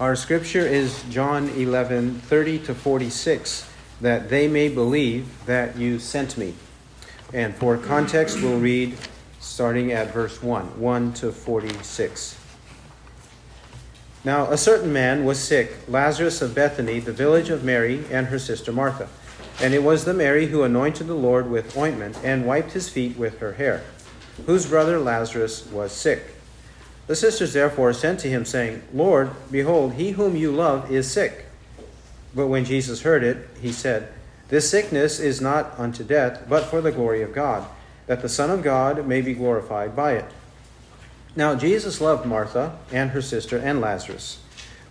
Our scripture is John 11, 30 to 46, that they may believe that you sent me. And for context, we'll read starting at verse 1, 1 to 46. Now, a certain man was sick, Lazarus of Bethany, the village of Mary and her sister Martha. And it was the Mary who anointed the Lord with ointment and wiped his feet with her hair, whose brother Lazarus was sick. The sisters therefore sent to him, saying, Lord, behold, he whom you love is sick. But when Jesus heard it, he said, This sickness is not unto death, but for the glory of God, that the Son of God may be glorified by it. Now Jesus loved Martha and her sister and Lazarus.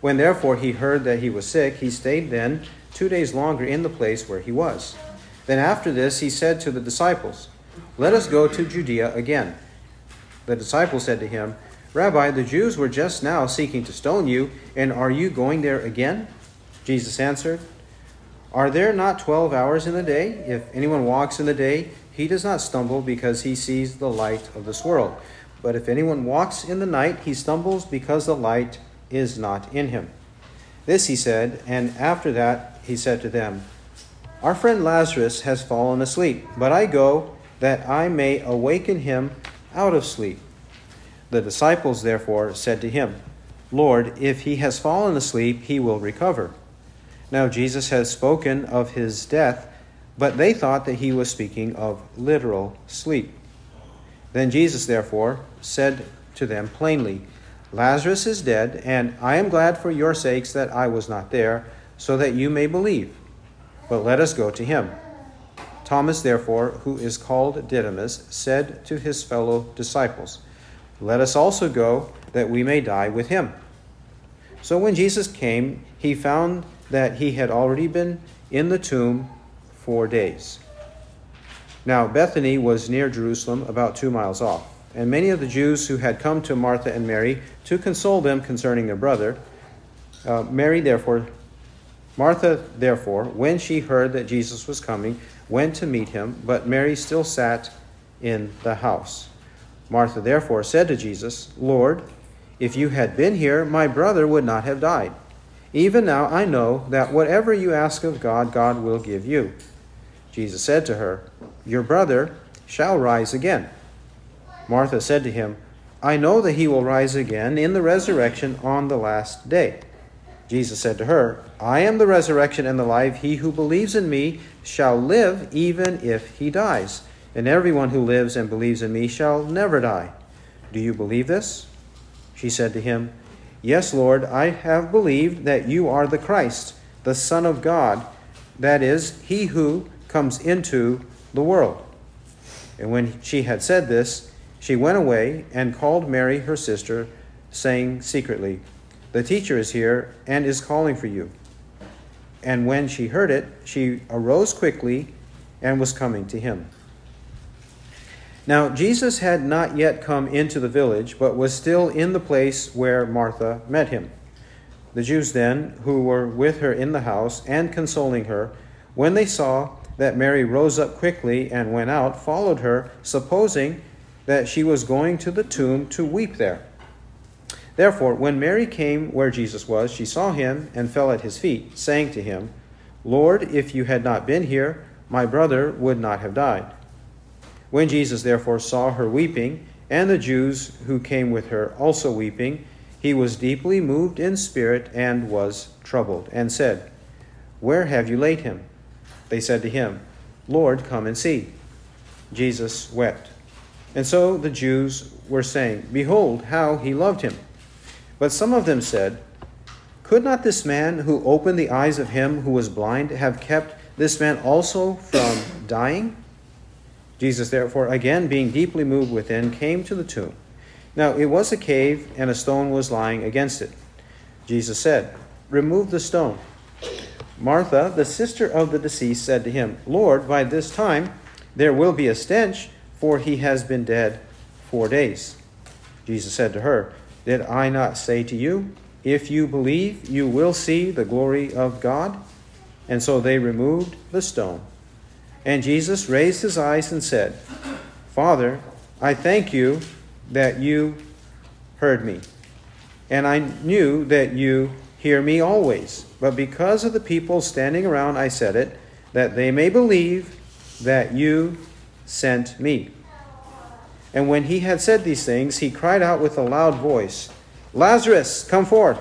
When therefore he heard that he was sick, he stayed then two days longer in the place where he was. Then after this he said to the disciples, Let us go to Judea again. The disciples said to him, Rabbi, the Jews were just now seeking to stone you, and are you going there again? Jesus answered, Are there not twelve hours in the day? If anyone walks in the day, he does not stumble because he sees the light of this world. But if anyone walks in the night, he stumbles because the light is not in him. This he said, and after that he said to them, Our friend Lazarus has fallen asleep, but I go that I may awaken him out of sleep. The disciples therefore said to him, Lord, if he has fallen asleep, he will recover. Now Jesus had spoken of his death, but they thought that he was speaking of literal sleep. Then Jesus therefore said to them plainly, Lazarus is dead, and I am glad for your sakes that I was not there, so that you may believe. But let us go to him. Thomas, therefore, who is called Didymus, said to his fellow disciples, let us also go, that we may die with him. So when Jesus came, he found that he had already been in the tomb four days. Now, Bethany was near Jerusalem, about two miles off. And many of the Jews who had come to Martha and Mary to console them concerning their brother, uh, Mary therefore, Martha therefore, when she heard that Jesus was coming, went to meet him, but Mary still sat in the house. Martha therefore said to Jesus, Lord, if you had been here, my brother would not have died. Even now I know that whatever you ask of God, God will give you. Jesus said to her, Your brother shall rise again. Martha said to him, I know that he will rise again in the resurrection on the last day. Jesus said to her, I am the resurrection and the life. He who believes in me shall live even if he dies and everyone who lives and believes in me shall never die. Do you believe this? She said to him, Yes, Lord, I have believed that you are the Christ, the Son of God, that is, he who comes into the world. And when she had said this, she went away and called Mary, her sister, saying secretly, The teacher is here and is calling for you. And when she heard it, she arose quickly and was coming to him. Now, Jesus had not yet come into the village, but was still in the place where Martha met him. The Jews then, who were with her in the house and consoling her, when they saw that Mary rose up quickly and went out, followed her, supposing that she was going to the tomb to weep there. Therefore, when Mary came where Jesus was, she saw him and fell at his feet, saying to him, Lord, if you had not been here, my brother would not have died. When Jesus therefore saw her weeping, and the Jews who came with her also weeping, he was deeply moved in spirit and was troubled, and said, Where have you laid him? They said to him, Lord, come and see. Jesus wept. And so the Jews were saying, Behold, how he loved him. But some of them said, Could not this man who opened the eyes of him who was blind have kept this man also from dying? Jesus, therefore, again being deeply moved within, came to the tomb. Now it was a cave, and a stone was lying against it. Jesus said, Remove the stone. Martha, the sister of the deceased, said to him, Lord, by this time there will be a stench, for he has been dead four days. Jesus said to her, Did I not say to you, if you believe, you will see the glory of God? And so they removed the stone. And Jesus raised his eyes and said, Father, I thank you that you heard me. and I knew that you hear me always. But because of the people standing around, I said it, that they may believe that you sent me. And when he had said these things, he cried out with a loud voice, Lazarus, come forth.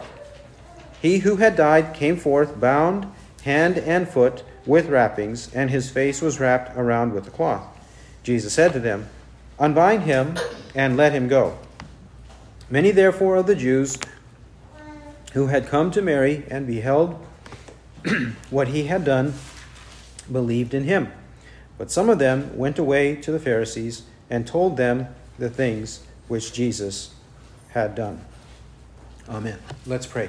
He who had died came forth, bound hand and foot with wrappings, and his face was wrapped around with a cloth. Jesus said to them, Unbind him and let him go. Many therefore of the Jews who had come to Mary and beheld what he had done believed in him. But some of them went away to the Pharisees and told them the things which Jesus had done. Amen. Let's pray.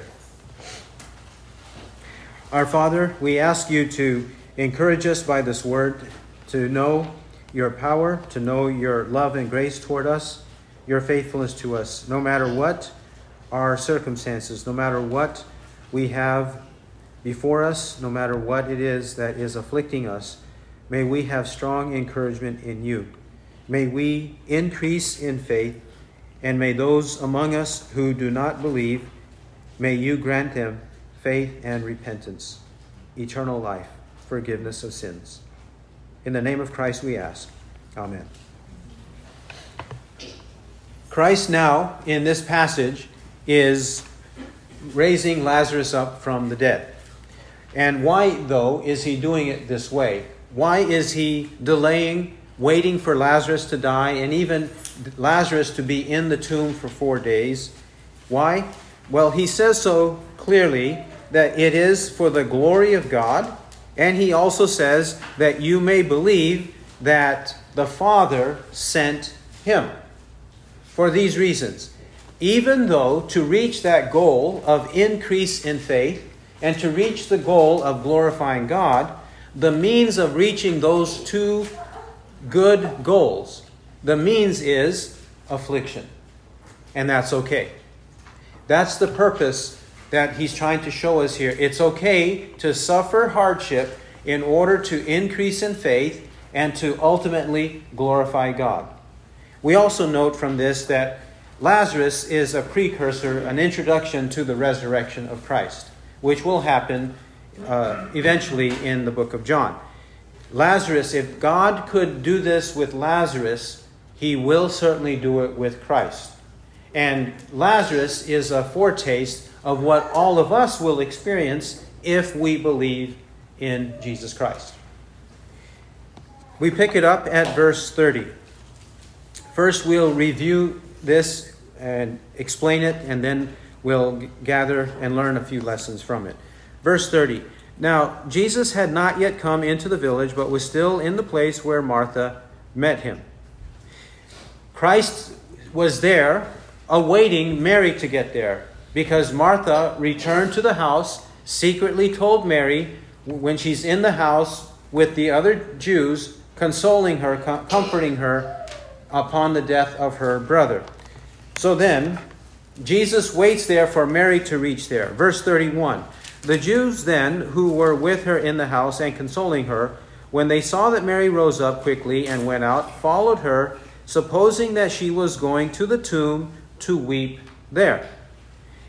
Our Father, we ask you to encourage us by this word to know your power, to know your love and grace toward us, your faithfulness to us, no matter what our circumstances, no matter what we have before us, no matter what it is that is afflicting us. May we have strong encouragement in you. May we increase in faith, and may those among us who do not believe, may you grant them faith and repentance, eternal life, forgiveness of sins. In the name of Christ we ask. Amen. Christ now, in this passage, is raising Lazarus up from the dead. And why, though, is he doing it this way? Why is he delaying, waiting for Lazarus to die, and even Lazarus to be in the tomb for four days? Why? Well, he says so clearly that it is for the glory of God, and he also says that you may believe that the Father sent him. For these reasons, even though to reach that goal of increase in faith and to reach the goal of glorifying God, the means of reaching those two good goals, the means is affliction. And that's okay. That's the purpose that he's trying to show us here. It's okay to suffer hardship in order to increase in faith and to ultimately glorify God. We also note from this that Lazarus is a precursor, an introduction to the resurrection of Christ, which will happen uh, eventually in the book of John. Lazarus, if God could do this with Lazarus, he will certainly do it with Christ. And Lazarus is a foretaste of what all of us will experience if we believe in Jesus Christ. We pick it up at verse 30. First, we'll review this and explain it, and then we'll gather and learn a few lessons from it. Verse 30. Now, Jesus had not yet come into the village, but was still in the place where Martha met him. Christ was there, awaiting Mary to get there, because Martha returned to the house, secretly told Mary when she's in the house with the other Jews, consoling her, comforting her upon the death of her brother. So then, Jesus waits there for Mary to reach there. Verse 31 The Jews then, who were with her in the house and consoling her, when they saw that Mary rose up quickly and went out, followed her, supposing that she was going to the tomb to weep there.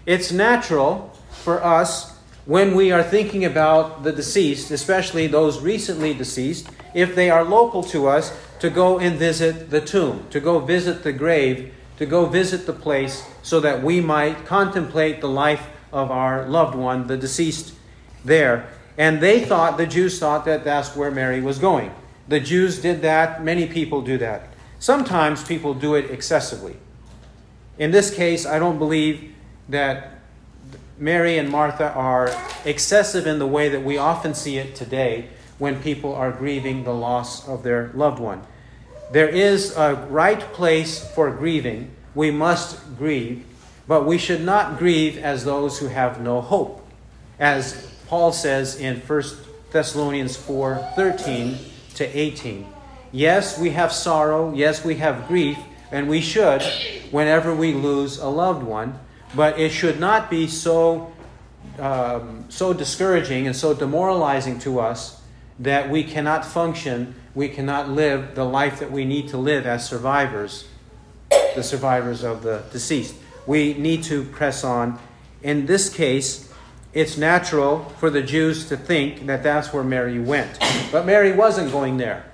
It's natural for us when we are thinking about the deceased, especially those recently deceased, if they are local to us, to go and visit the tomb, to go visit the grave to go visit the place so that we might contemplate the life of our loved one, the deceased, there. And they thought, the Jews thought that that's where Mary was going. The Jews did that, many people do that. Sometimes people do it excessively. In this case, I don't believe that Mary and Martha are excessive in the way that we often see it today when people are grieving the loss of their loved one. There is a right place for grieving. We must grieve, but we should not grieve as those who have no hope. As Paul says in 1 Thessalonians 4 13 to 18. Yes, we have sorrow. Yes, we have grief, and we should whenever we lose a loved one, but it should not be so, um, so discouraging and so demoralizing to us that we cannot function we cannot live the life that we need to live as survivors, the survivors of the deceased. we need to press on. In this case, it's natural for the Jews to think that that's where Mary went. But Mary wasn't going there.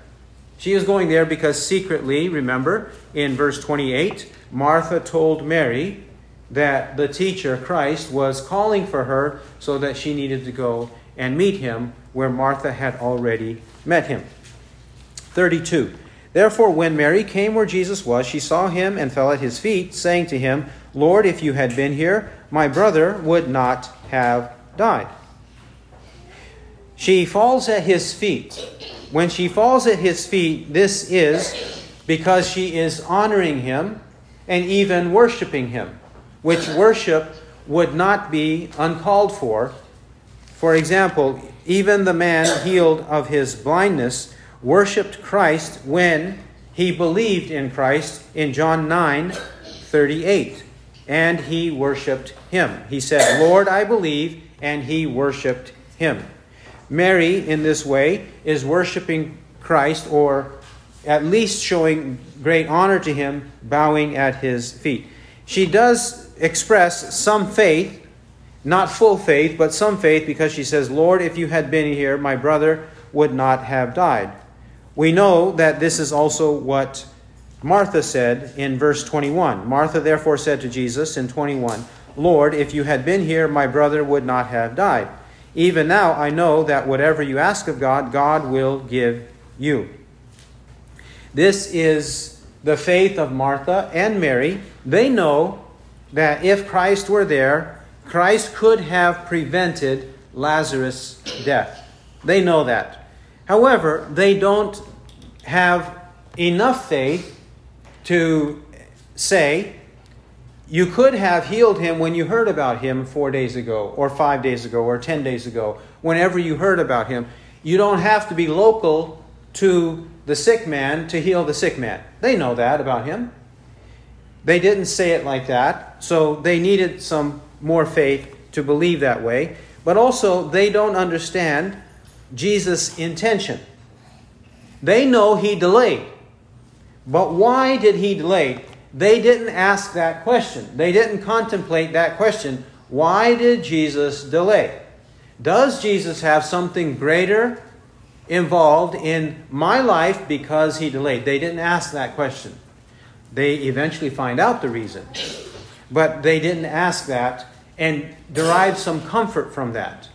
She is going there because secretly, remember, in verse 28, Martha told Mary that the teacher, Christ, was calling for her so that she needed to go and meet him where Martha had already met him. 32. Therefore, when Mary came where Jesus was, she saw him and fell at his feet, saying to him, Lord, if you had been here, my brother would not have died. She falls at his feet. When she falls at his feet, this is because she is honoring him and even worshiping him, which worship would not be uncalled for. For example, even the man healed of his blindness worshiped Christ when he believed in Christ in John 9 38. And he worshiped him. He said, Lord, I believe, and he worshiped him. Mary, in this way, is worshiping Christ, or at least showing great honor to him, bowing at his feet. She does express some faith, not full faith, but some faith, because she says, Lord, if you had been here, my brother would not have died. We know that this is also what Martha said in verse 21. Martha therefore said to Jesus in 21, Lord, if you had been here, my brother would not have died. Even now I know that whatever you ask of God, God will give you. This is the faith of Martha and Mary. They know that if Christ were there, Christ could have prevented Lazarus' death. They know that. However, they don't have enough faith to say, you could have healed him when you heard about him four days ago, or five days ago, or ten days ago, whenever you heard about him. You don't have to be local to the sick man to heal the sick man. They know that about him. They didn't say it like that, so they needed some more faith to believe that way. But also, they don't understand Jesus' intention. They know he delayed. But why did he delay? They didn't ask that question. They didn't contemplate that question. Why did Jesus delay? Does Jesus have something greater involved in my life because he delayed? They didn't ask that question. They eventually find out the reason. But they didn't ask that and derive some comfort from that.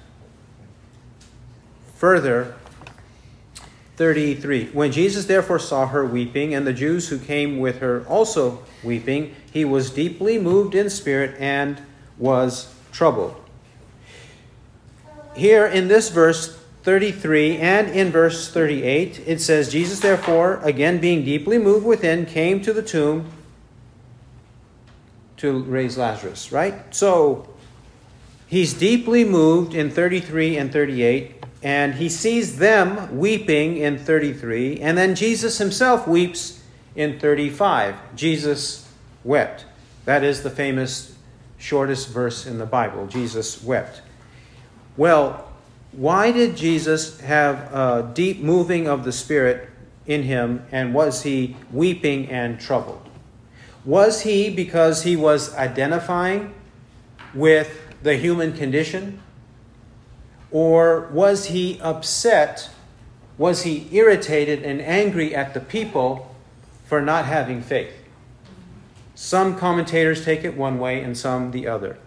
Further, 33. When Jesus therefore saw her weeping, and the Jews who came with her also weeping, he was deeply moved in spirit and was troubled. Here in this verse 33 and in verse 38, it says, Jesus therefore, again being deeply moved within, came to the tomb to raise Lazarus, right? So he's deeply moved in 33 and 38 and he sees them weeping in 33, and then Jesus himself weeps in 35. Jesus wept. That is the famous shortest verse in the Bible. Jesus wept. Well, why did Jesus have a deep moving of the Spirit in him, and was he weeping and troubled? Was he because he was identifying with the human condition? Or was he upset? Was he irritated and angry at the people for not having faith? Some commentators take it one way and some the other.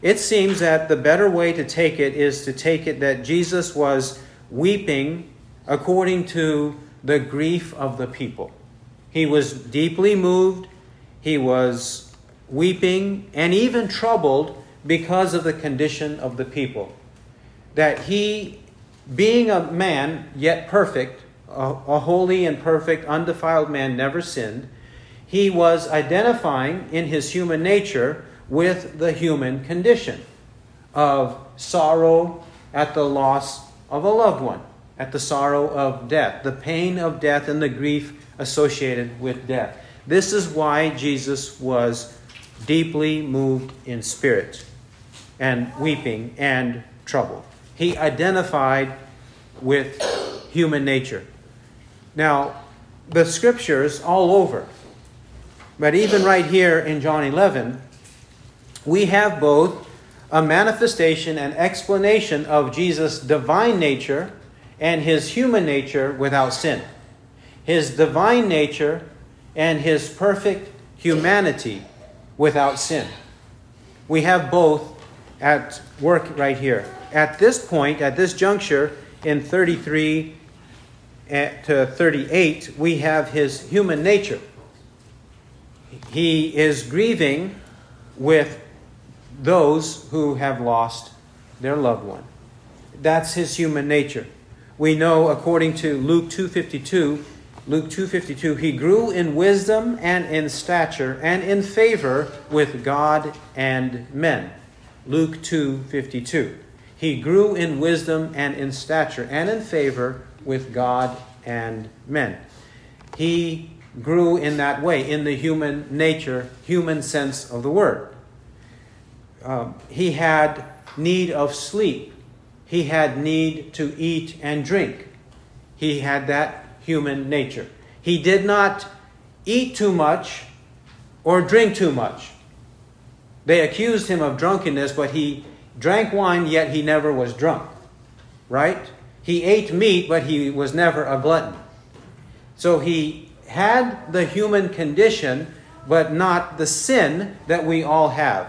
It seems that the better way to take it is to take it that Jesus was weeping according to the grief of the people. He was deeply moved, he was weeping, and even troubled because of the condition of the people that he, being a man, yet perfect, a, a holy and perfect, undefiled man, never sinned, he was identifying in his human nature with the human condition of sorrow at the loss of a loved one, at the sorrow of death, the pain of death, and the grief associated with death. This is why Jesus was deeply moved in spirit and weeping and troubled. He identified with human nature. Now, the scriptures all over, but even right here in John 11, we have both a manifestation and explanation of Jesus' divine nature and his human nature without sin. His divine nature and his perfect humanity without sin. We have both at work right here. At this point, at this juncture, in 33 eh, to 38, we have his human nature. He is grieving with those who have lost their loved one. That's his human nature. We know according to Luke 252, Luke 2:52, he grew in wisdom and in stature and in favor with God and men. Luke 2:52. He grew in wisdom and in stature and in favor with God and men. He grew in that way, in the human nature, human sense of the word. Um, he had need of sleep. He had need to eat and drink. He had that human nature. He did not eat too much or drink too much. They accused him of drunkenness, but he drank wine, yet he never was drunk. Right? He ate meat, but he was never a glutton. So he had the human condition, but not the sin that we all have.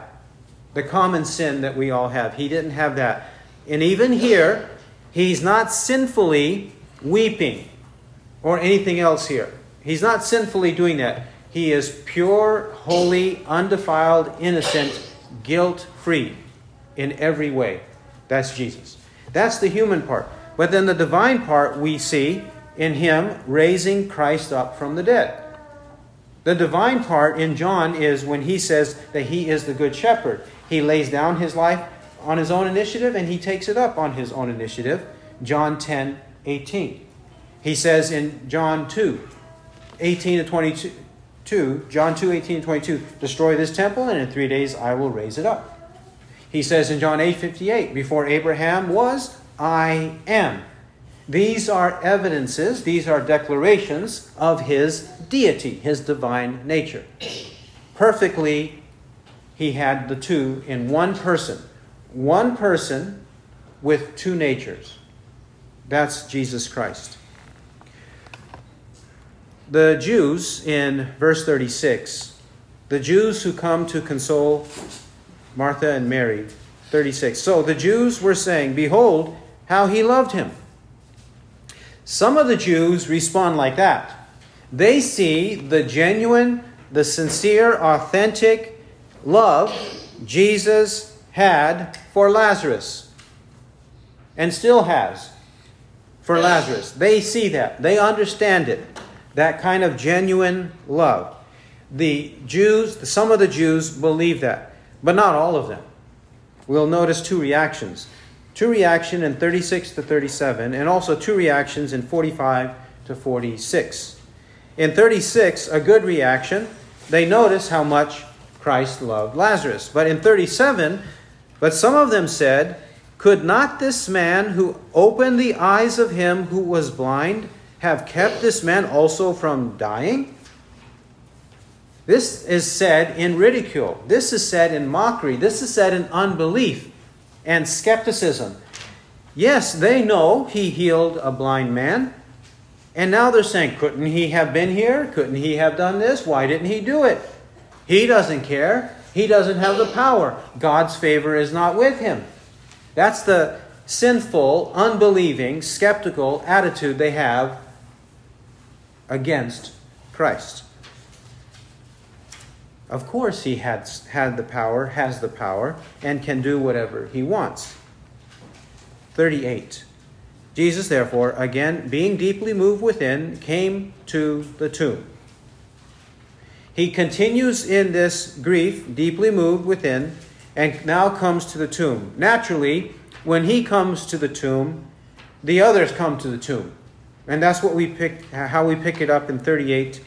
The common sin that we all have. He didn't have that. And even here, he's not sinfully weeping or anything else here. He's not sinfully doing that. He is pure, holy, undefiled, innocent, guilt free in every way. That's Jesus. That's the human part. But then the divine part we see in him raising Christ up from the dead. The divine part in John is when he says that he is the good shepherd. He lays down his life on his own initiative and he takes it up on his own initiative. John 10 18. He says in John 2 18 to 22, 2, John 2, 18 and 22, destroy this temple, and in three days I will raise it up. He says in John 8, 58, before Abraham was, I am. These are evidences, these are declarations of his deity, his divine nature. Perfectly, he had the two in one person. One person with two natures. That's Jesus Christ. The Jews in verse 36, the Jews who come to console Martha and Mary, 36. So the Jews were saying, Behold, how he loved him. Some of the Jews respond like that. They see the genuine, the sincere, authentic love Jesus had for Lazarus and still has for Lazarus. They see that, they understand it that kind of genuine love. The Jews, some of the Jews believe that, but not all of them. We'll notice two reactions. Two reaction in 36 to 37, and also two reactions in 45 to 46. In 36, a good reaction, they notice how much Christ loved Lazarus. But in 37, but some of them said, Could not this man who opened the eyes of him who was blind have kept this man also from dying? This is said in ridicule. This is said in mockery. This is said in unbelief and skepticism. Yes, they know he healed a blind man. And now they're saying, couldn't he have been here? Couldn't he have done this? Why didn't he do it? He doesn't care. He doesn't have the power. God's favor is not with him. That's the sinful, unbelieving, skeptical attitude they have against Christ. Of course, he had, had the power, has the power, and can do whatever he wants. 38. Jesus, therefore, again, being deeply moved within, came to the tomb. He continues in this grief, deeply moved within, and now comes to the tomb. Naturally, when he comes to the tomb, the others come to the tomb. And that's what we pick, how we pick it up in 38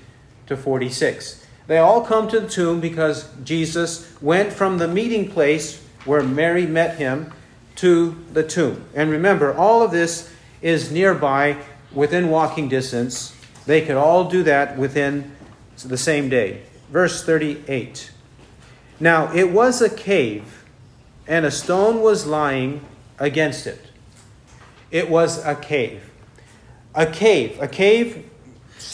to 46. They all come to the tomb because Jesus went from the meeting place where Mary met him to the tomb. And remember, all of this is nearby, within walking distance. They could all do that within the same day. Verse 38. Now, it was a cave, and a stone was lying against it. It was a cave. A cave. A cave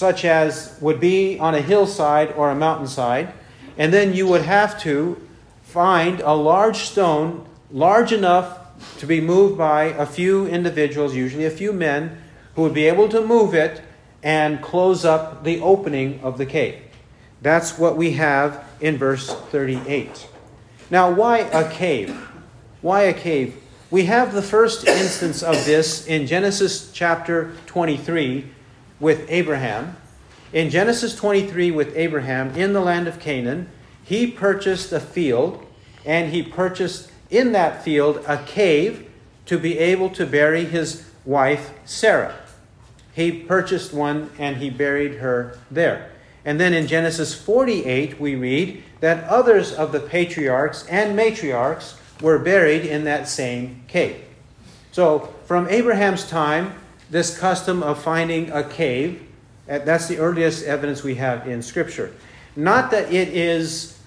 such as would be on a hillside or a mountainside, and then you would have to find a large stone large enough to be moved by a few individuals, usually a few men, who would be able to move it and close up the opening of the cave. That's what we have in verse 38. Now, why a cave? Why a cave? We have the first instance of this in Genesis chapter 23 with Abraham. In Genesis 23 with Abraham in the land of Canaan, he purchased a field and he purchased in that field a cave to be able to bury his wife Sarah. He purchased one and he buried her there. And then in Genesis 48, we read that others of the patriarchs and matriarchs were buried in that same cave. So, from Abraham's time, this custom of finding a cave, uh, that's the earliest evidence we have in Scripture. Not that it is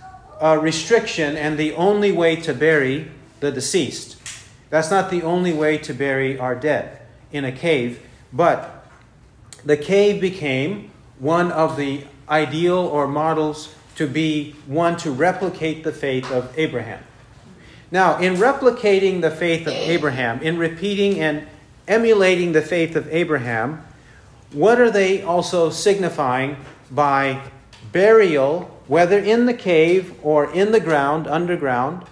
a restriction and the only way to bury the deceased. That's not the only way to bury our dead in a cave, but the cave became one of the ideal or models to be one to replicate the faith of Abraham. Now, in replicating the faith of Abraham, in repeating and emulating the faith of Abraham, what are they also signifying by burial, whether in the cave or in the ground, underground?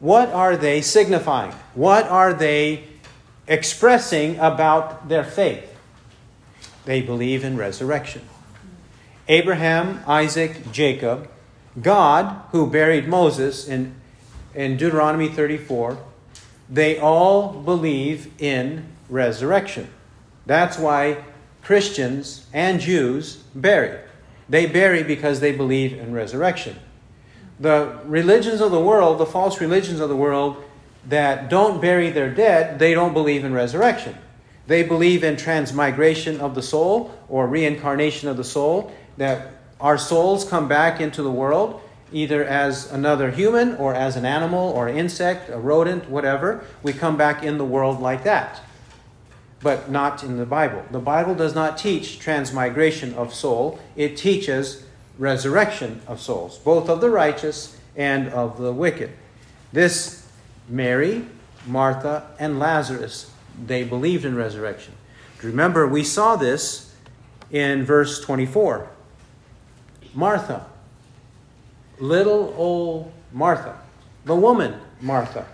What are they signifying? What are they expressing about their faith? They believe in resurrection. Abraham, Isaac, Jacob, God, who buried Moses in, in Deuteronomy 34, they all believe in resurrection. That's why Christians and Jews bury. They bury because they believe in resurrection. The religions of the world, the false religions of the world that don't bury their dead, they don't believe in resurrection. They believe in transmigration of the soul or reincarnation of the soul, that our souls come back into the world either as another human or as an animal or insect, a rodent, whatever. We come back in the world like that, but not in the Bible. The Bible does not teach transmigration of soul, it teaches resurrection of souls, both of the righteous and of the wicked. This Mary, Martha, and Lazarus, they believed in resurrection. Remember, we saw this in verse 24. Martha, little old Martha, the woman Martha,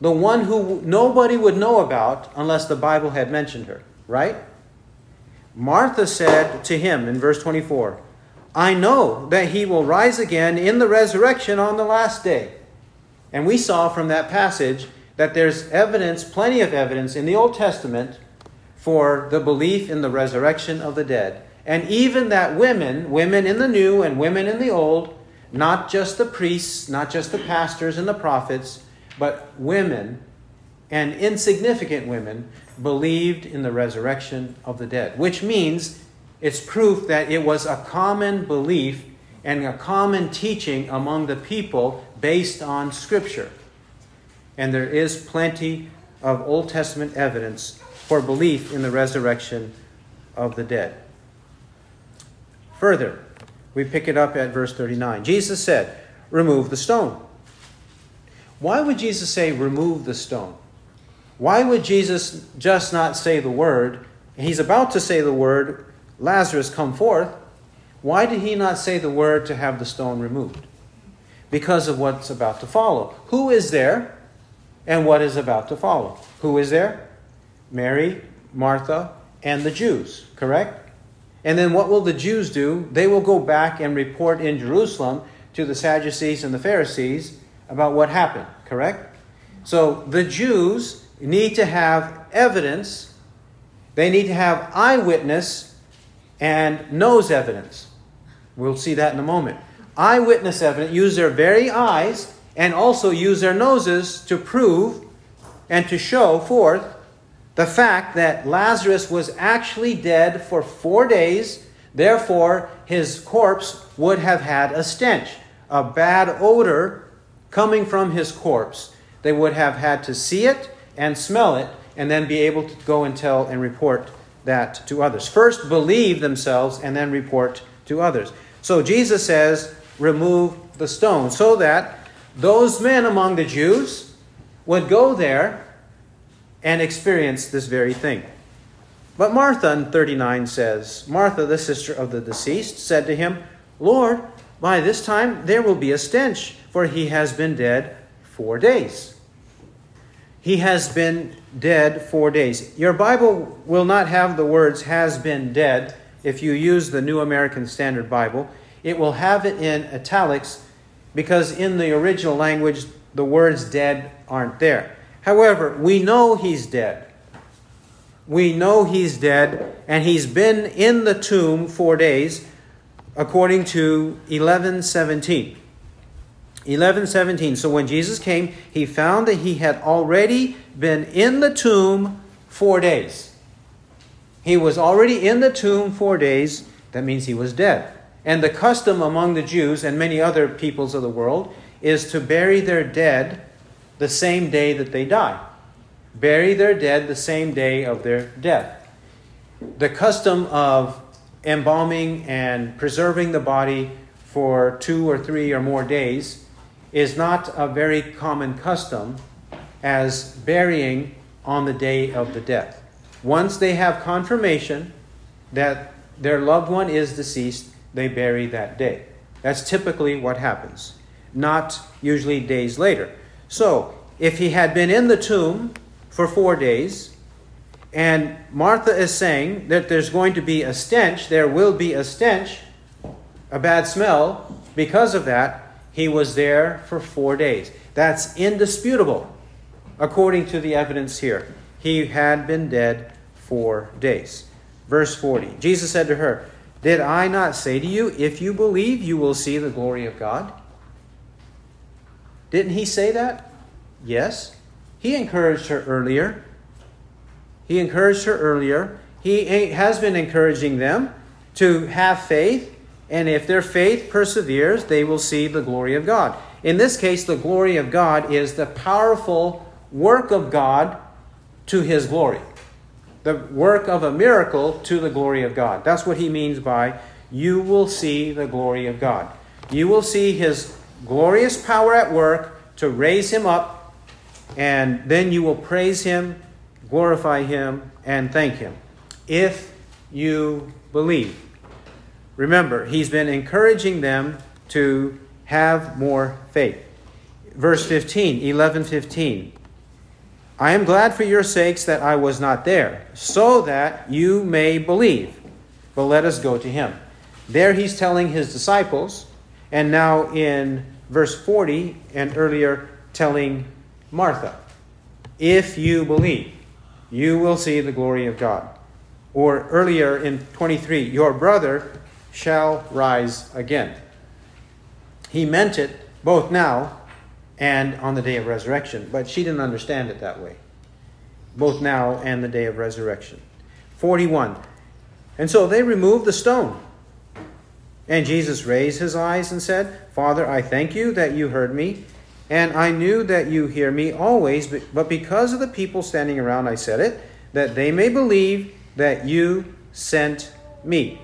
the one who nobody would know about unless the Bible had mentioned her, right? Martha said to him in verse 24, I know that he will rise again in the resurrection on the last day. And we saw from that passage that there's evidence, plenty of evidence in the Old Testament for the belief in the resurrection of the dead. And even that women, women in the new and women in the old, not just the priests, not just the pastors and the prophets, but women and insignificant women believed in the resurrection of the dead, which means it's proof that it was a common belief and a common teaching among the people based on Scripture. And there is plenty of Old Testament evidence for belief in the resurrection of the dead. Further, we pick it up at verse 39. Jesus said, Remove the stone. Why would Jesus say, Remove the stone? Why would Jesus just not say the word? He's about to say the word, Lazarus, come forth. Why did he not say the word to have the stone removed? Because of what's about to follow. Who is there and what is about to follow? Who is there? Mary, Martha, and the Jews, correct? And then what will the Jews do? They will go back and report in Jerusalem to the Sadducees and the Pharisees about what happened, correct? So the Jews need to have evidence, they need to have eyewitness and nose evidence. We'll see that in a moment. Eyewitness evidence use their very eyes and also use their noses to prove and to show forth the fact that Lazarus was actually dead for four days, therefore, his corpse would have had a stench, a bad odor coming from his corpse, they would have had to see it and smell it and then be able to go and tell and report that to others. First, believe themselves and then report to others. So Jesus says, remove the stone, so that those men among the Jews would go there and experience this very thing. But Martha in 39 says, Martha, the sister of the deceased, said to him, Lord, by this time there will be a stench, for he has been dead four days. He has been dead four days. Your Bible will not have the words has been dead if you use the New American Standard Bible. It will have it in italics because in the original language the words dead aren't there. However, we know he's dead. We know he's dead, and he's been in the tomb four days, according to 1117. 1117. So when Jesus came, he found that he had already been in the tomb four days. He was already in the tomb four days. That means he was dead. And the custom among the Jews and many other peoples of the world is to bury their dead the same day that they die. Bury their dead the same day of their death. The custom of embalming and preserving the body for two or three or more days is not a very common custom as burying on the day of the death. Once they have confirmation that their loved one is deceased, they bury that day. That's typically what happens, not usually days later. So, if he had been in the tomb for four days, and Martha is saying that there's going to be a stench, there will be a stench, a bad smell, because of that, he was there for four days. That's indisputable, according to the evidence here. He had been dead four days. Verse 40 Jesus said to her, Did I not say to you, if you believe, you will see the glory of God? Didn't he say that? Yes. He encouraged her earlier. He encouraged her earlier. He has been encouraging them to have faith and if their faith perseveres, they will see the glory of God. In this case, the glory of God is the powerful work of God to his glory. The work of a miracle to the glory of God. That's what he means by you will see the glory of God. You will see his glorious power at work to raise him up, and then you will praise him, glorify him, and thank him if you believe. Remember, he's been encouraging them to have more faith. Verse 15, 11 15. I am glad for your sakes that I was not there, so that you may believe. But let us go to him. There he's telling his disciples, and now in verse 40 and earlier telling Martha, If you believe, you will see the glory of God. Or earlier in 23, your brother shall rise again. He meant it both now and on the day of resurrection, but she didn't understand it that way. Both now and the day of resurrection. 41. And so they removed the stone. And Jesus raised his eyes and said, Father, I thank you that you heard me, and I knew that you hear me always, but because of the people standing around, I said it, that they may believe that you sent me.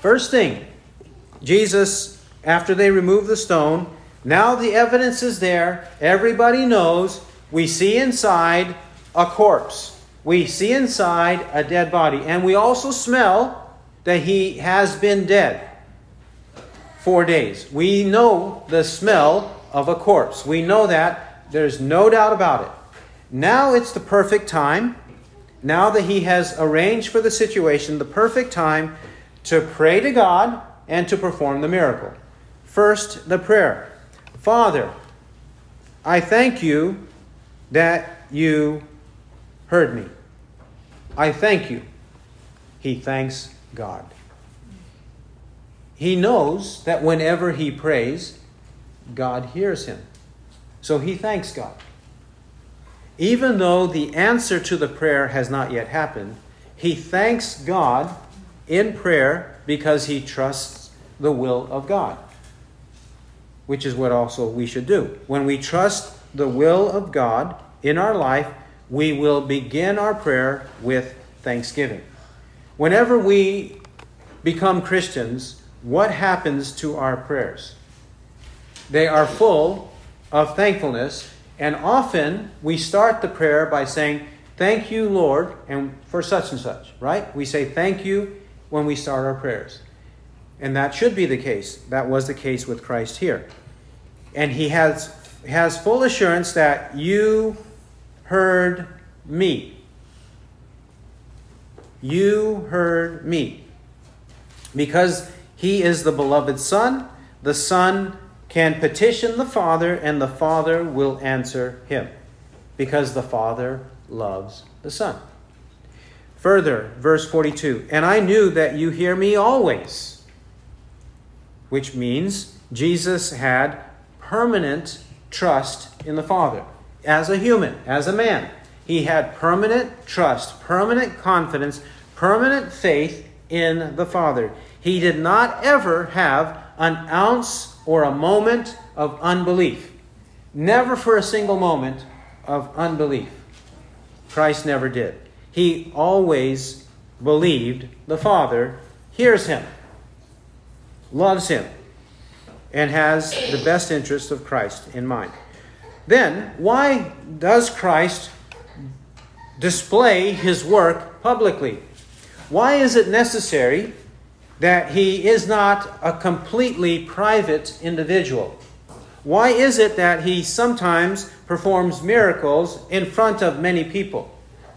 First thing, Jesus, after they remove the stone, now the evidence is there. Everybody knows. We see inside a corpse. We see inside a dead body. And we also smell that he has been dead four days. We know the smell of a corpse. We know that. There's no doubt about it. Now it's the perfect time. Now that he has arranged for the situation, the perfect time to pray to God and to perform the miracle. First, the prayer Father, I thank you that you heard me. I thank you. He thanks God. He knows that whenever he prays, God hears him. So he thanks God. Even though the answer to the prayer has not yet happened, he thanks God in prayer because he trusts the will of God. which is what also we should do. When we trust the will of God in our life, we will begin our prayer with thanksgiving. Whenever we become Christians, what happens to our prayers? They are full of thankfulness, and often we start the prayer by saying, Thank you, Lord, and for such and such, right? We say thank you when we start our prayers. And that should be the case. That was the case with Christ here. And he has, has full assurance that you heard me. You heard me. Because he is the beloved Son, the Son can petition the Father, and the Father will answer him. Because the Father loves the Son. Further, verse 42 And I knew that you hear me always, which means Jesus had permanent trust in the Father. As a human, as a man, he had permanent trust, permanent confidence, permanent faith in the Father. He did not ever have an ounce or a moment of unbelief. Never for a single moment of unbelief. Christ never did. He always believed the Father hears him, loves him, and has the best interest of Christ in mind. Then, why does Christ display his work publicly? Why is it necessary that he is not a completely private individual? Why is it that he sometimes performs miracles in front of many people?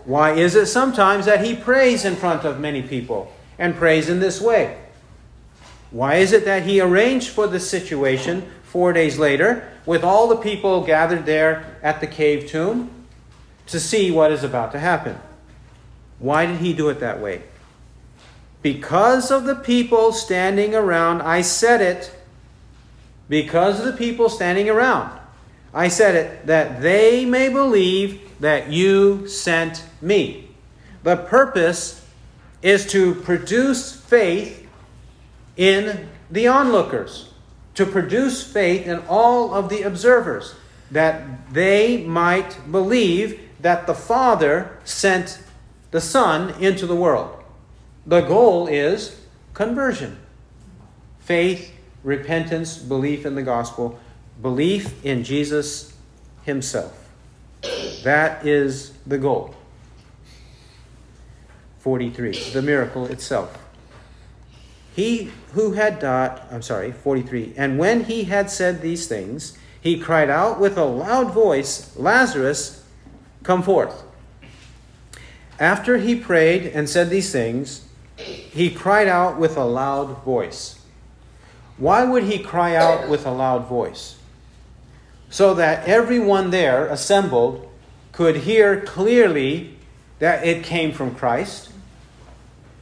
Why is it sometimes that he prays in front of many people and prays in this way? Why is it that he arranged for the situation four days later with all the people gathered there at the cave tomb to see what is about to happen? Why did he do it that way? Because of the people standing around, I said it. Because of the people standing around, I said it, that they may believe that you sent me. The purpose is to produce faith in the onlookers, to produce faith in all of the observers, that they might believe that the Father sent the Son into the world. The goal is conversion faith, repentance, belief in the gospel, belief in Jesus Himself. That is the goal. 43, the miracle itself. He who had died, I'm sorry, 43, and when he had said these things, he cried out with a loud voice, Lazarus, come forth. After he prayed and said these things, he cried out with a loud voice. Why would he cry out with a loud voice? So that everyone there assembled could hear clearly that it came from Christ,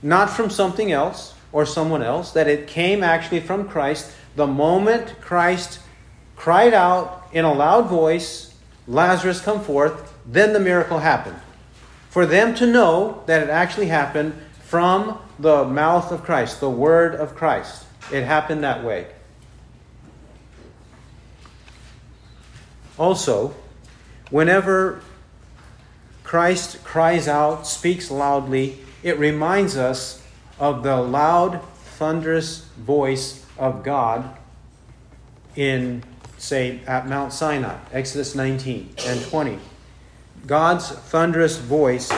not from something else or someone else, that it came actually from Christ. The moment Christ cried out in a loud voice, Lazarus come forth, then the miracle happened. For them to know that it actually happened from the mouth of Christ, the word of Christ. It happened that way. Also, whenever Christ cries out, speaks loudly, it reminds us of the loud, thunderous voice of God in, say, at Mount Sinai, Exodus 19 and 20. God's thunderous voice,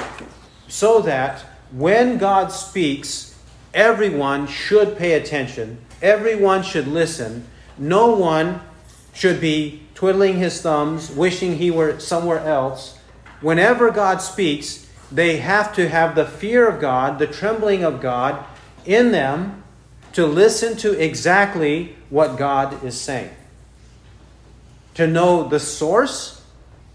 so that when God speaks, everyone should pay attention, everyone should listen, no one should be twiddling his thumbs, wishing he were somewhere else whenever God speaks, they have to have the fear of God, the trembling of God in them to listen to exactly what God is saying. To know the source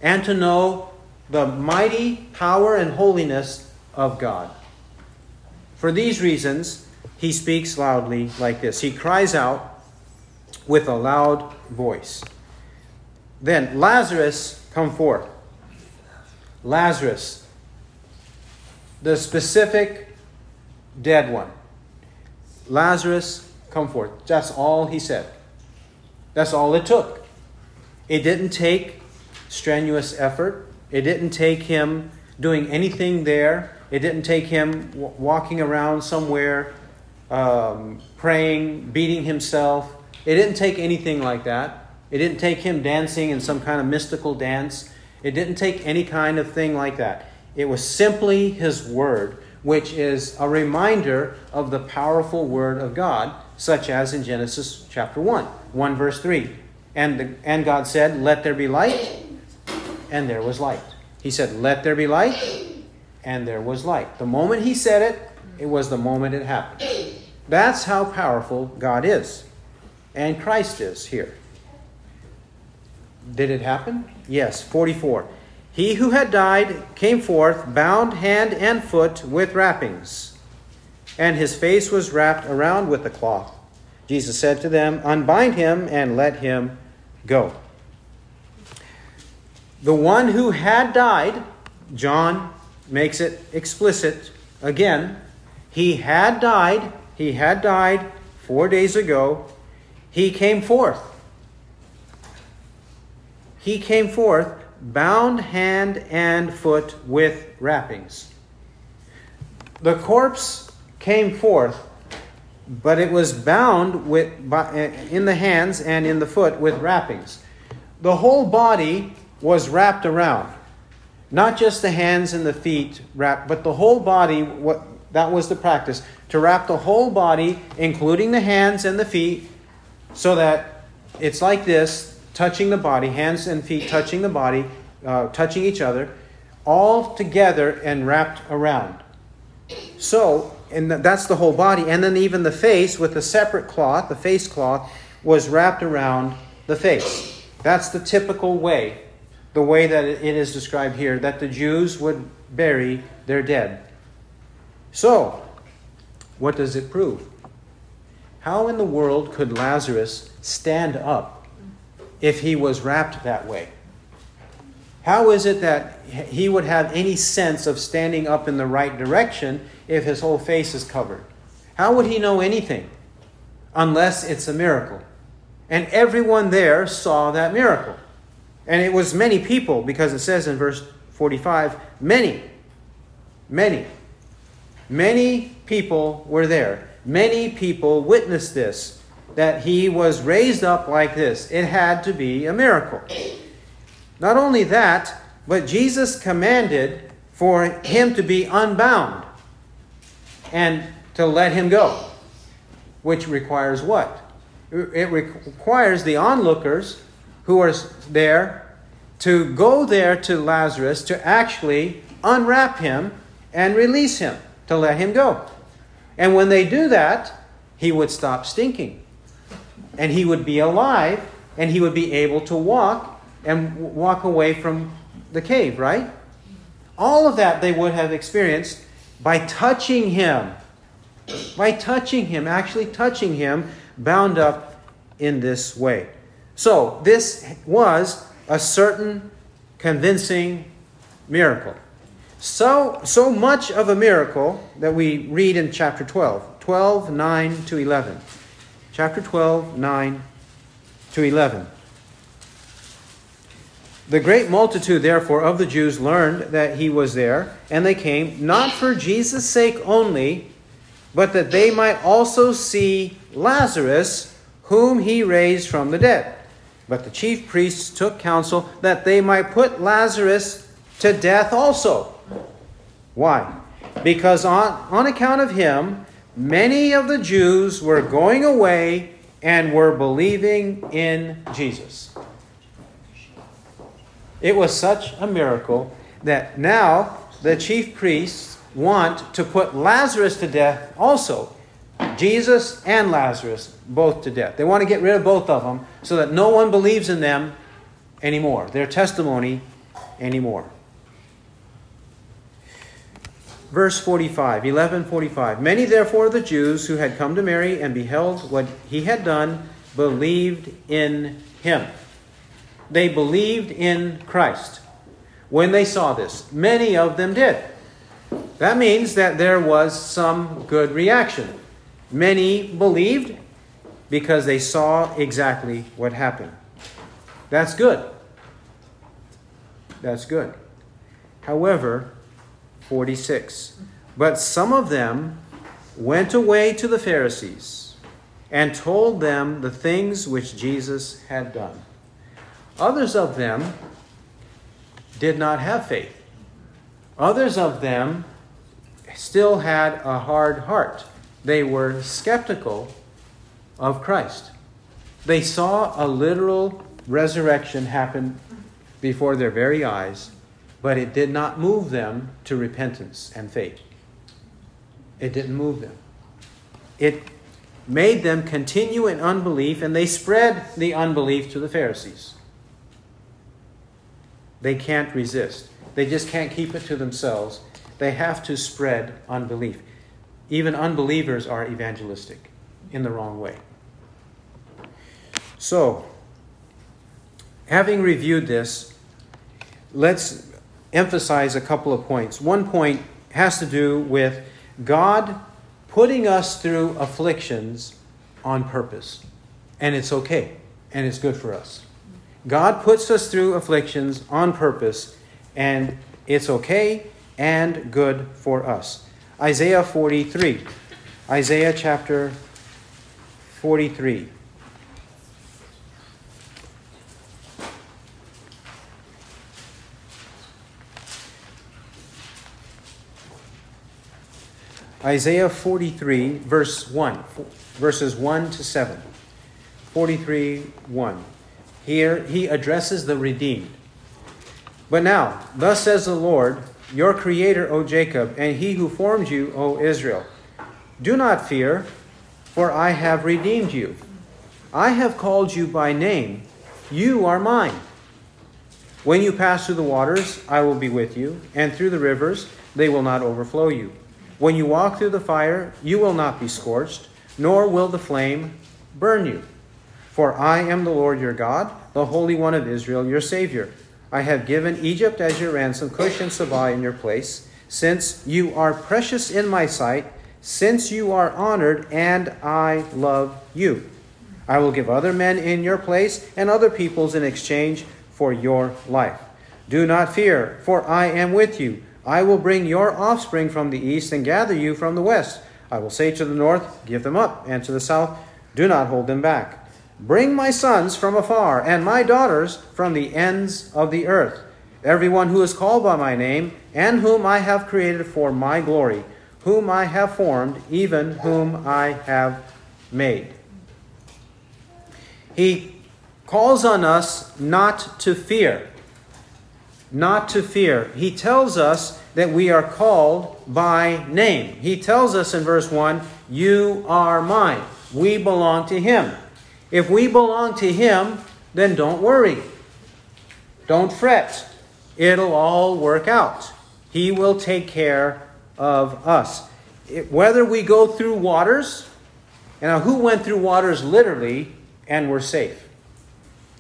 and to know the mighty power and holiness of God. For these reasons, he speaks loudly like this. He cries out with a loud voice. Then, Lazarus, come forth. Lazarus, the specific dead one. Lazarus, come forth. That's all he said. That's all it took. It didn't take strenuous effort. It didn't take him doing anything there. It didn't take him w- walking around somewhere, um, praying, beating himself. It didn't take anything like that. It didn't take him dancing in some kind of mystical dance. It didn't take any kind of thing like that. It was simply his word, which is a reminder of the powerful word of God, such as in Genesis chapter 1, 1 verse 3. And, the, and God said, Let there be light, and there was light. He said, Let there be light, and there was light. The moment he said it, it was the moment it happened. That's how powerful God is, and Christ is here. Did it happen? Yes, 44. He who had died came forth, bound hand and foot with wrappings, and his face was wrapped around with a cloth. Jesus said to them, Unbind him and let him go. The one who had died, John makes it explicit again. He had died, he had died four days ago. He came forth. He came forth, bound hand and foot with wrappings. The corpse came forth, but it was bound with, by, in the hands and in the foot with wrappings. The whole body was wrapped around. Not just the hands and the feet wrapped, but the whole body, what that was the practice, to wrap the whole body, including the hands and the feet, so that it's like this, touching the body, hands and feet touching the body, uh, touching each other, all together and wrapped around. So, and that's the whole body. And then even the face with a separate cloth, the face cloth, was wrapped around the face. That's the typical way the way that it is described here that the Jews would bury their dead. So, what does it prove? How in the world could Lazarus stand up if he was wrapped that way? How is it that he would have any sense of standing up in the right direction if his whole face is covered? How would he know anything unless it's a miracle? And everyone there saw that miracle. And it was many people, because it says in verse 45 many, many, many people were there. Many people witnessed this, that he was raised up like this. It had to be a miracle. Not only that, but Jesus commanded for him to be unbound and to let him go, which requires what? It requires the onlookers who are there to go there to Lazarus to actually unwrap him and release him, to let him go. And when they do that, he would stop stinking. And he would be alive and he would be able to walk and walk away from the cave, right? All of that they would have experienced by touching him. By touching him, actually touching him, bound up in this way. So, this was a certain convincing miracle. So, so much of a miracle that we read in chapter 12, 12, 9 to 11. Chapter 12, 9 to 11. The great multitude, therefore, of the Jews learned that he was there, and they came, not for Jesus' sake only, but that they might also see Lazarus, whom he raised from the dead. But the chief priests took counsel that they might put Lazarus to death also. Why? Because on, on account of him, many of the Jews were going away and were believing in Jesus. It was such a miracle that now the chief priests want to put Lazarus to death also. Jesus and Lazarus both to death. They want to get rid of both of them so that no one believes in them anymore, their testimony anymore. Verse 45, 1145. Many therefore of the Jews who had come to Mary and beheld what he had done believed in him. They believed in Christ when they saw this. Many of them did. That means that there was some good reaction. Many believed because they saw exactly what happened. That's good. That's good. However, 46. But some of them went away to the Pharisees and told them the things which Jesus had done. Others of them did not have faith. Others of them still had a hard heart. They were skeptical of Christ. They saw a literal resurrection happen before their very eyes, but it did not move them to repentance and faith. It didn't move them. It made them continue in unbelief, and they spread the unbelief to the Pharisees. They can't resist. They just can't keep it to themselves. They have to spread unbelief. Even unbelievers are evangelistic in the wrong way. So, having reviewed this, let's emphasize a couple of points. One point has to do with God putting us through afflictions on purpose. And it's okay, and it's good for us. God puts us through afflictions on purpose, and it's okay and good for us. Isaiah 43. Isaiah chapter 43. Isaiah 43, verse 1, verses 1 to 7. 43, 1. Here he addresses the redeemed. But now, thus says the Lord, your Creator, O Jacob, and he who formed you, O Israel Do not fear, for I have redeemed you. I have called you by name. You are mine. When you pass through the waters, I will be with you, and through the rivers, they will not overflow you. When you walk through the fire, you will not be scorched, nor will the flame burn you. For I am the Lord your God, the Holy One of Israel, your Savior. I have given Egypt as your ransom, Cush and Seba in your place, since you are precious in my sight, since you are honored, and I love you. I will give other men in your place and other peoples in exchange for your life. Do not fear, for I am with you. I will bring your offspring from the east and gather you from the west. I will say to the north, Give them up, and to the south, Do not hold them back. Bring my sons from afar, and my daughters from the ends of the earth. Everyone who is called by my name, and whom I have created for my glory, whom I have formed, even whom I have made. He calls on us not to fear not to fear. He tells us that we are called by name. He tells us in verse 1 You are mine. We belong to Him. If we belong to Him, then don't worry. Don't fret. It'll all work out. He will take care of us. It, whether we go through waters, now who went through waters literally and were safe?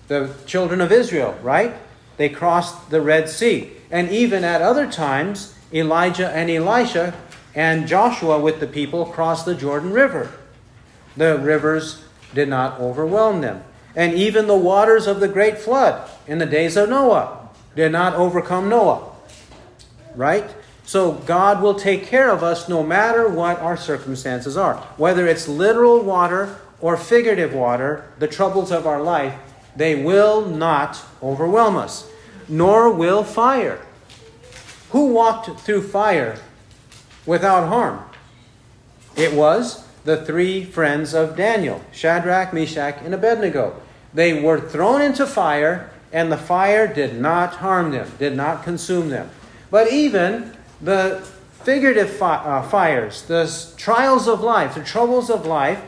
The children of Israel, right? They crossed the Red Sea. And even at other times, Elijah and Elisha and Joshua with the people crossed the Jordan River. The rivers did not overwhelm them. And even the waters of the great flood in the days of Noah did not overcome Noah. Right? So God will take care of us no matter what our circumstances are. Whether it's literal water or figurative water, the troubles of our life, they will not overwhelm us, nor will fire. Who walked through fire without harm? It was the three friends of Daniel Shadrach, Meshach, and Abednego. They were thrown into fire, and the fire did not harm them, did not consume them. But even the figurative fi- uh, fires, the trials of life, the troubles of life,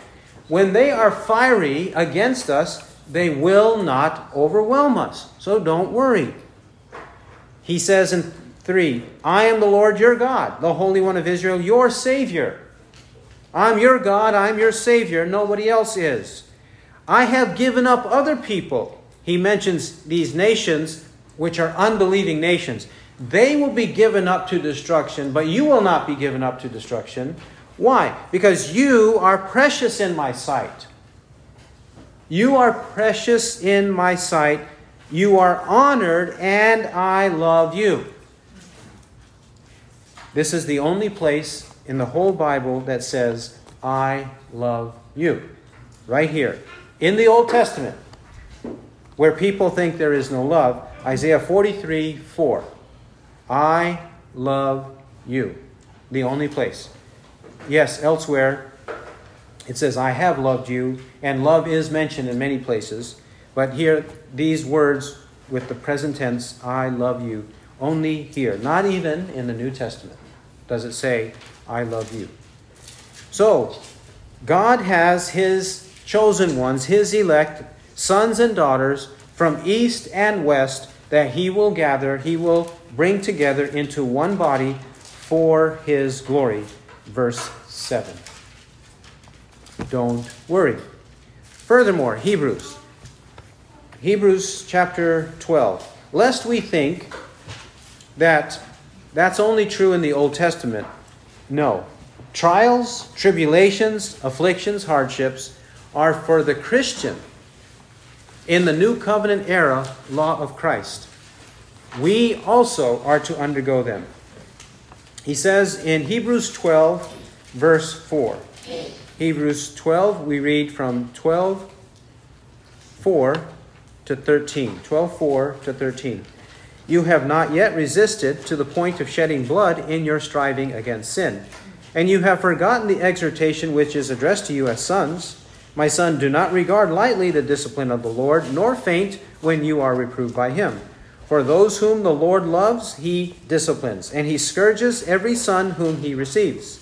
when they are fiery against us, they will not overwhelm us. So don't worry. He says in 3 I am the Lord your God, the Holy One of Israel, your Savior. I'm your God, I'm your Savior, nobody else is. I have given up other people. He mentions these nations, which are unbelieving nations. They will be given up to destruction, but you will not be given up to destruction. Why? Because you are precious in my sight. You are precious in my sight. You are honored, and I love you. This is the only place in the whole Bible that says, I love you. Right here. In the Old Testament, where people think there is no love, Isaiah 43 4. I love you. The only place. Yes, elsewhere it says, I have loved you, and love is mentioned in many places. But here, these words with the present tense, I love you, only here. Not even in the New Testament does it say, I love you. So, God has His chosen ones, His elect, sons and daughters from east and west that He will gather, He will bring together into one body for His glory. Verse 7. Don't worry. Furthermore, Hebrews. Hebrews chapter 12. Lest we think that that's only true in the Old Testament. No. Trials, tribulations, afflictions, hardships are for the Christian in the new covenant era law of Christ. We also are to undergo them. He says in Hebrews 12, verse 4. Hebrews 12, we read from 12, 4 to 13. 12, 4 to 13. You have not yet resisted to the point of shedding blood in your striving against sin. And you have forgotten the exhortation which is addressed to you as sons. My son, do not regard lightly the discipline of the Lord, nor faint when you are reproved by him. For those whom the Lord loves, he disciplines, and he scourges every son whom he receives.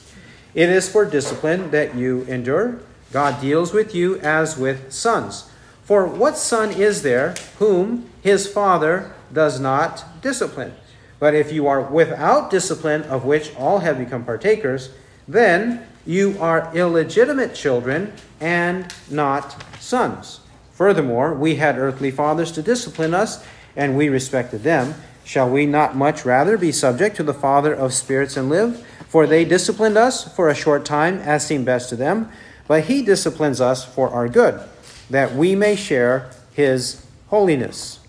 It is for discipline that you endure. God deals with you as with sons. For what son is there whom his father does not discipline? But if you are without discipline, of which all have become partakers, then you are illegitimate children and not sons. Furthermore, we had earthly fathers to discipline us, and we respected them. Shall we not much rather be subject to the Father of spirits and live? For they disciplined us for a short time, as seemed best to them, but he disciplines us for our good, that we may share his holiness.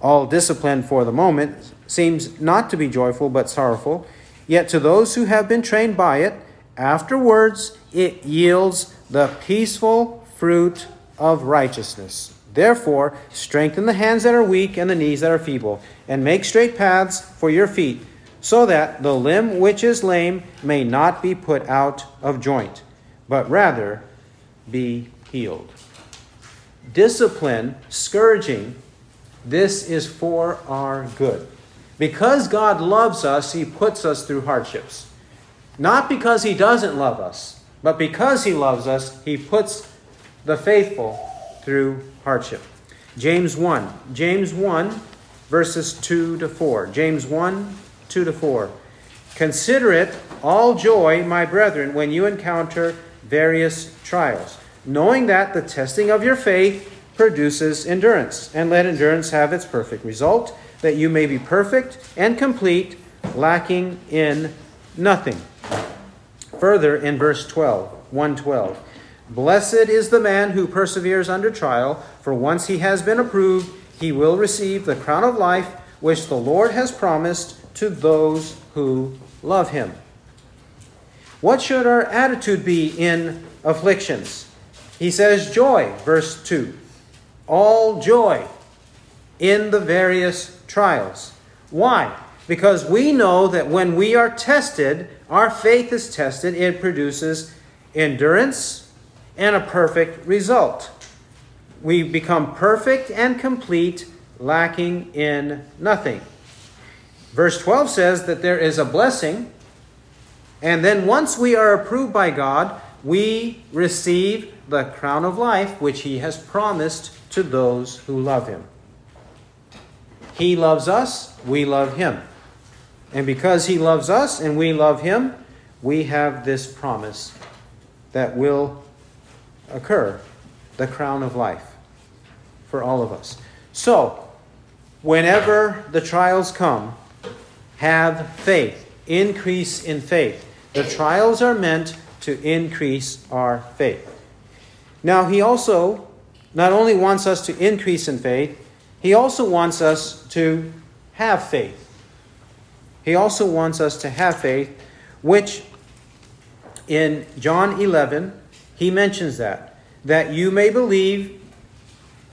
All discipline for the moment seems not to be joyful, but sorrowful. Yet to those who have been trained by it, afterwards it yields the peaceful fruit of righteousness. Therefore, strengthen the hands that are weak and the knees that are feeble, and make straight paths for your feet so that the limb which is lame may not be put out of joint, but rather be healed. Discipline, scourging, this is for our good. Because God loves us, He puts us through hardships. Not because He doesn't love us, but because He loves us, He puts the faithful through hardship. James 1. James 1, verses 2 to 4. James 1, 2 to 4. Consider it all joy, my brethren, when you encounter various trials, knowing that the testing of your faith produces endurance. And let endurance have its perfect result, that you may be perfect and complete, lacking in nothing. Further, in verse 12, 112, Blessed is the man who perseveres under trial, for once he has been approved, he will receive the crown of life which the Lord has promised to those who love him. What should our attitude be in afflictions? He says, joy, verse 2. All joy in the various trials. Why? Because we know that when we are tested, our faith is tested, it produces endurance and a perfect result. We become perfect and complete, lacking in nothing. Verse 12 says that there is a blessing, and then once we are approved by God, we receive the crown of life which He has promised to those who love Him. He loves us, we love Him. And because He loves us and we love Him, we have this promise that will occur the crown of life for all of us. So, whenever the trials come, have faith, increase in faith. The trials are meant to increase our faith. Now, he also not only wants us to increase in faith, he also wants us to have faith. He also wants us to have faith, which in John 11, he mentions that. That you may believe,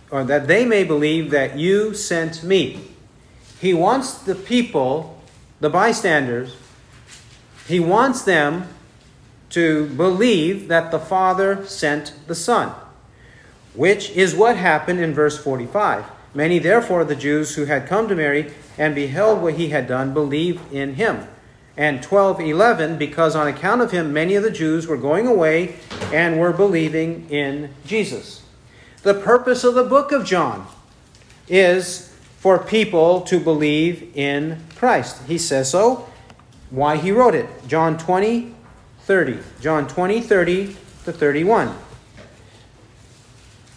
or that they may believe that you sent me. He wants the people, the bystanders, he wants them to believe that the Father sent the Son, which is what happened in verse 45. Many, therefore, the Jews who had come to Mary and beheld what he had done believed in him. And 12:11 because on account of him many of the Jews were going away and were believing in Jesus. The purpose of the book of John is for people to believe in Christ. He says so. Why he wrote it. John 20, 30. John 20, 30 to 31.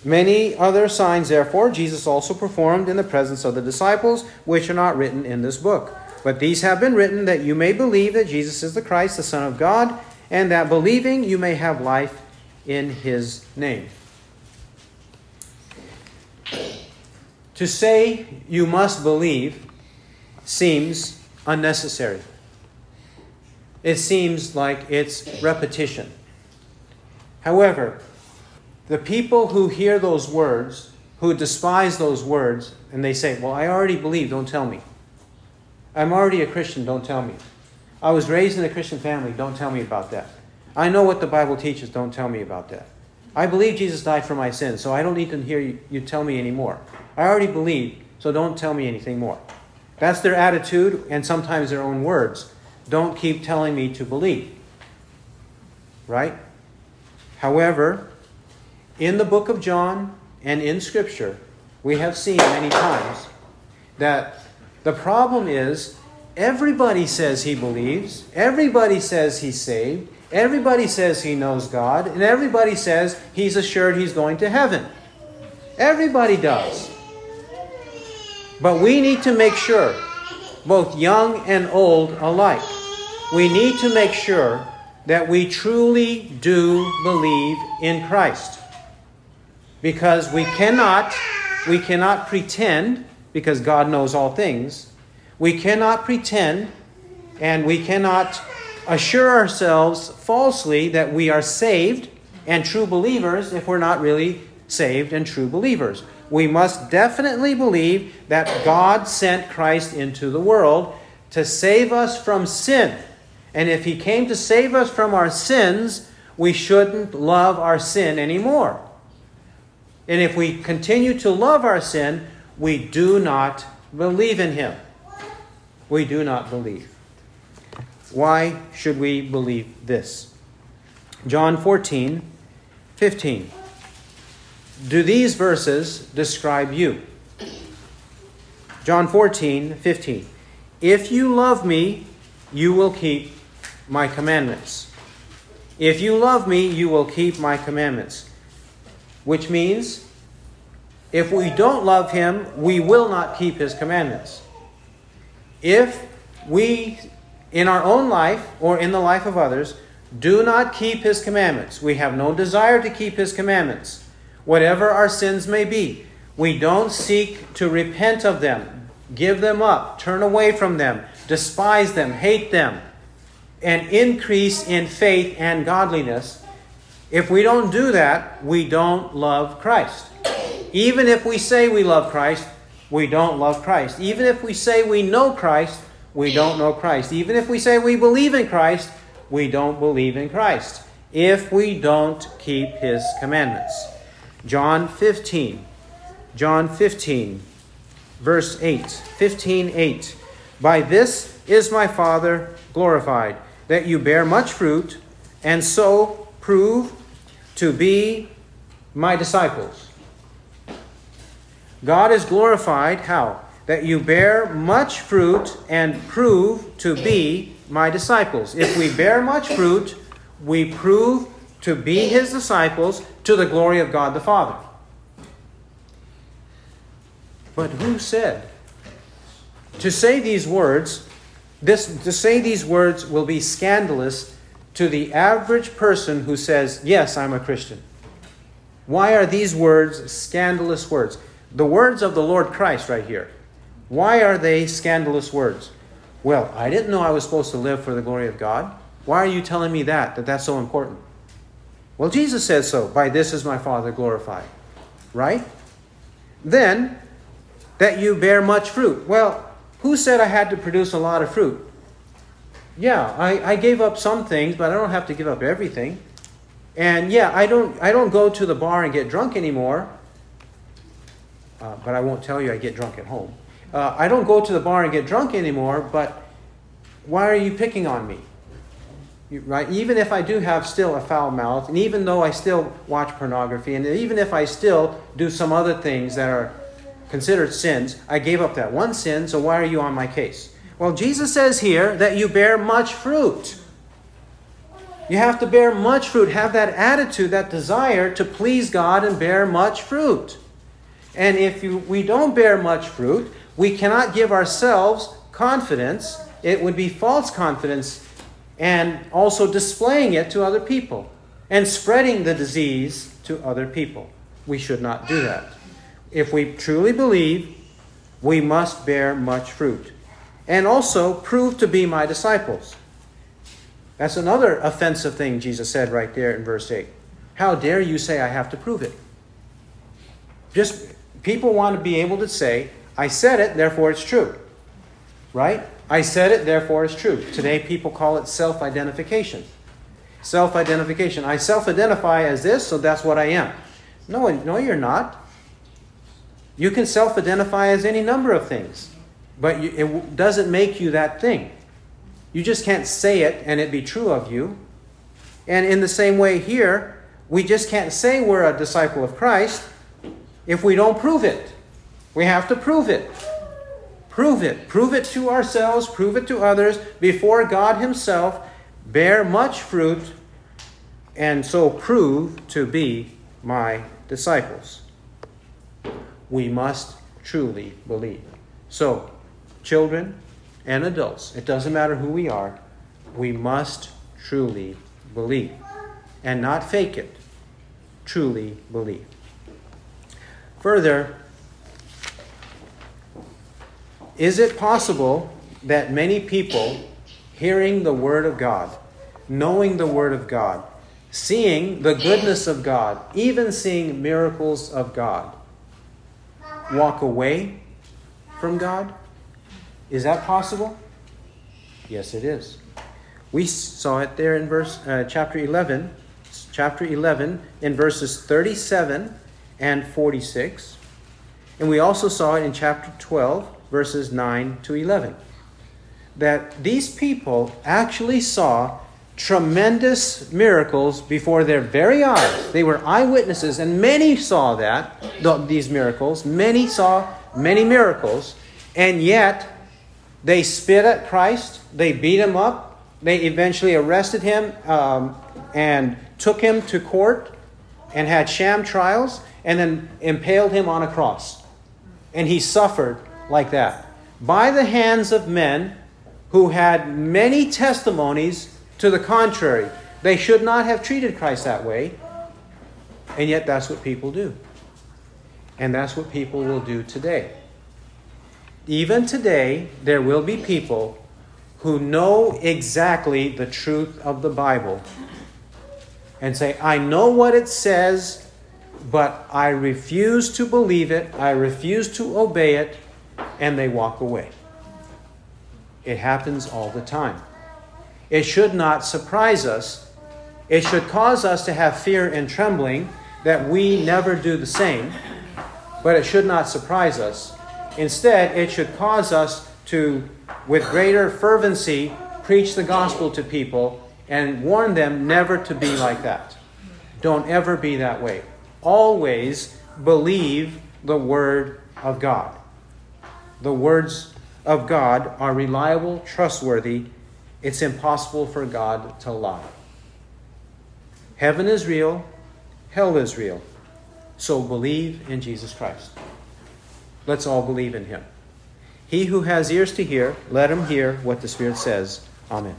Many other signs, therefore, Jesus also performed in the presence of the disciples, which are not written in this book. But these have been written that you may believe that Jesus is the Christ, the Son of God, and that believing you may have life in his name. To say you must believe seems unnecessary. It seems like it's repetition. However, the people who hear those words, who despise those words, and they say, Well, I already believe, don't tell me. I'm already a Christian, don't tell me. I was raised in a Christian family, don't tell me about that. I know what the Bible teaches, don't tell me about that. I believe Jesus died for my sins, so I don't need to hear you, you tell me anymore. I already believe, so don't tell me anything more. That's their attitude and sometimes their own words. Don't keep telling me to believe. Right? However, in the book of John and in Scripture, we have seen many times that the problem is everybody says he believes, everybody says he's saved, everybody says he knows God, and everybody says he's assured he's going to heaven. Everybody does. But we need to make sure, both young and old alike, we need to make sure that we truly do believe in Christ. Because we cannot we cannot pretend because God knows all things. We cannot pretend and we cannot assure ourselves falsely that we are saved and true believers if we're not really saved and true believers. We must definitely believe that God sent Christ into the world to save us from sin. And if He came to save us from our sins, we shouldn't love our sin anymore. And if we continue to love our sin, we do not believe in him. We do not believe. Why should we believe this? John 14, 15. Do these verses describe you? John 14, 15. If you love me, you will keep my commandments. If you love me, you will keep my commandments. Which means if we don't love him, we will not keep his commandments. If we, in our own life or in the life of others, do not keep his commandments, we have no desire to keep his commandments, whatever our sins may be, we don't seek to repent of them, give them up, turn away from them, despise them, hate them, and increase in faith and godliness. If we don't do that, we don't love Christ. Even if we say we love Christ, we don't love Christ. Even if we say we know Christ, we don't know Christ. Even if we say we believe in Christ, we don't believe in Christ. If we don't keep his commandments. John 15. John 15, verse 8. 15, 8. By this is my Father glorified, that you bear much fruit, and so prove to be my disciples. God is glorified how? That you bear much fruit and prove to be my disciples. If we bear much fruit, we prove to be his disciples to the glory of God the Father. But who said? To say these words, this to say these words will be scandalous to the average person who says, "Yes, I'm a Christian." Why are these words scandalous words? The words of the Lord Christ, right here. Why are they scandalous words? Well, I didn't know I was supposed to live for the glory of God. Why are you telling me that, that that's so important? Well, Jesus says so. By this is my Father glorified. Right? Then, that you bear much fruit. Well, who said I had to produce a lot of fruit? Yeah, I, I gave up some things, but I don't have to give up everything. And yeah, I don't, I don't go to the bar and get drunk anymore. Uh, but I won't tell you I get drunk at home. Uh, I don't go to the bar and get drunk anymore, but why are you picking on me? You, right? Even if I do have still a foul mouth, and even though I still watch pornography, and even if I still do some other things that are considered sins, I gave up that one sin, so why are you on my case? Well, Jesus says here that you bear much fruit. You have to bear much fruit, have that attitude, that desire to please God and bear much fruit. And if you, we don't bear much fruit, we cannot give ourselves confidence. It would be false confidence and also displaying it to other people and spreading the disease to other people. We should not do that. If we truly believe, we must bear much fruit. And also prove to be my disciples. That's another offensive thing Jesus said right there in verse 8. How dare you say I have to prove it? Just people want to be able to say, I said it, therefore it's true. Right? I said it, therefore it's true. Today, people call it self identification. Self identification. I self identify as this, so that's what I am. No, no, you're not. You can self identify as any number of things, but you, it doesn't make you that thing. You just can't say it and it be true of you. And in the same way, here, we just can't say we're a disciple of Christ if we don't prove it. We have to prove it. Prove it. Prove it to ourselves, prove it to others before God Himself. Bear much fruit, and so prove to be my disciples. We must truly believe. So, children and adults, it doesn't matter who we are, we must truly believe and not fake it. Truly believe. Further, is it possible that many people hearing the Word of God, knowing the Word of God, seeing the goodness of God, even seeing miracles of God, walk away from God? Is that possible? Yes, it is. We saw it there in verse uh, chapter 11, chapter 11 in verses 37 and 46. And we also saw it in chapter 12 verses 9 to 11. That these people actually saw tremendous miracles before their very eyes. They were eyewitnesses, and many saw that, these miracles. Many saw many miracles, and yet they spit at Christ, they beat him up, they eventually arrested him um, and took him to court and had sham trials, and then impaled him on a cross. And he suffered like that by the hands of men who had many testimonies to the contrary. They should not have treated Christ that way, and yet that's what people do. And that's what people will do today. Even today, there will be people who know exactly the truth of the Bible and say, I know what it says, but I refuse to believe it, I refuse to obey it, and they walk away. It happens all the time. It should not surprise us. It should cause us to have fear and trembling that we never do the same, but it should not surprise us. Instead, it should cause us to, with greater fervency, preach the gospel to people and warn them never to be like that. Don't ever be that way. Always believe the Word of God the words of God are reliable, trustworthy. It's impossible for God to lie. Heaven is real, hell is real. So believe in Jesus Christ. Let's all believe in him. He who has ears to hear, let him hear what the Spirit says. Amen.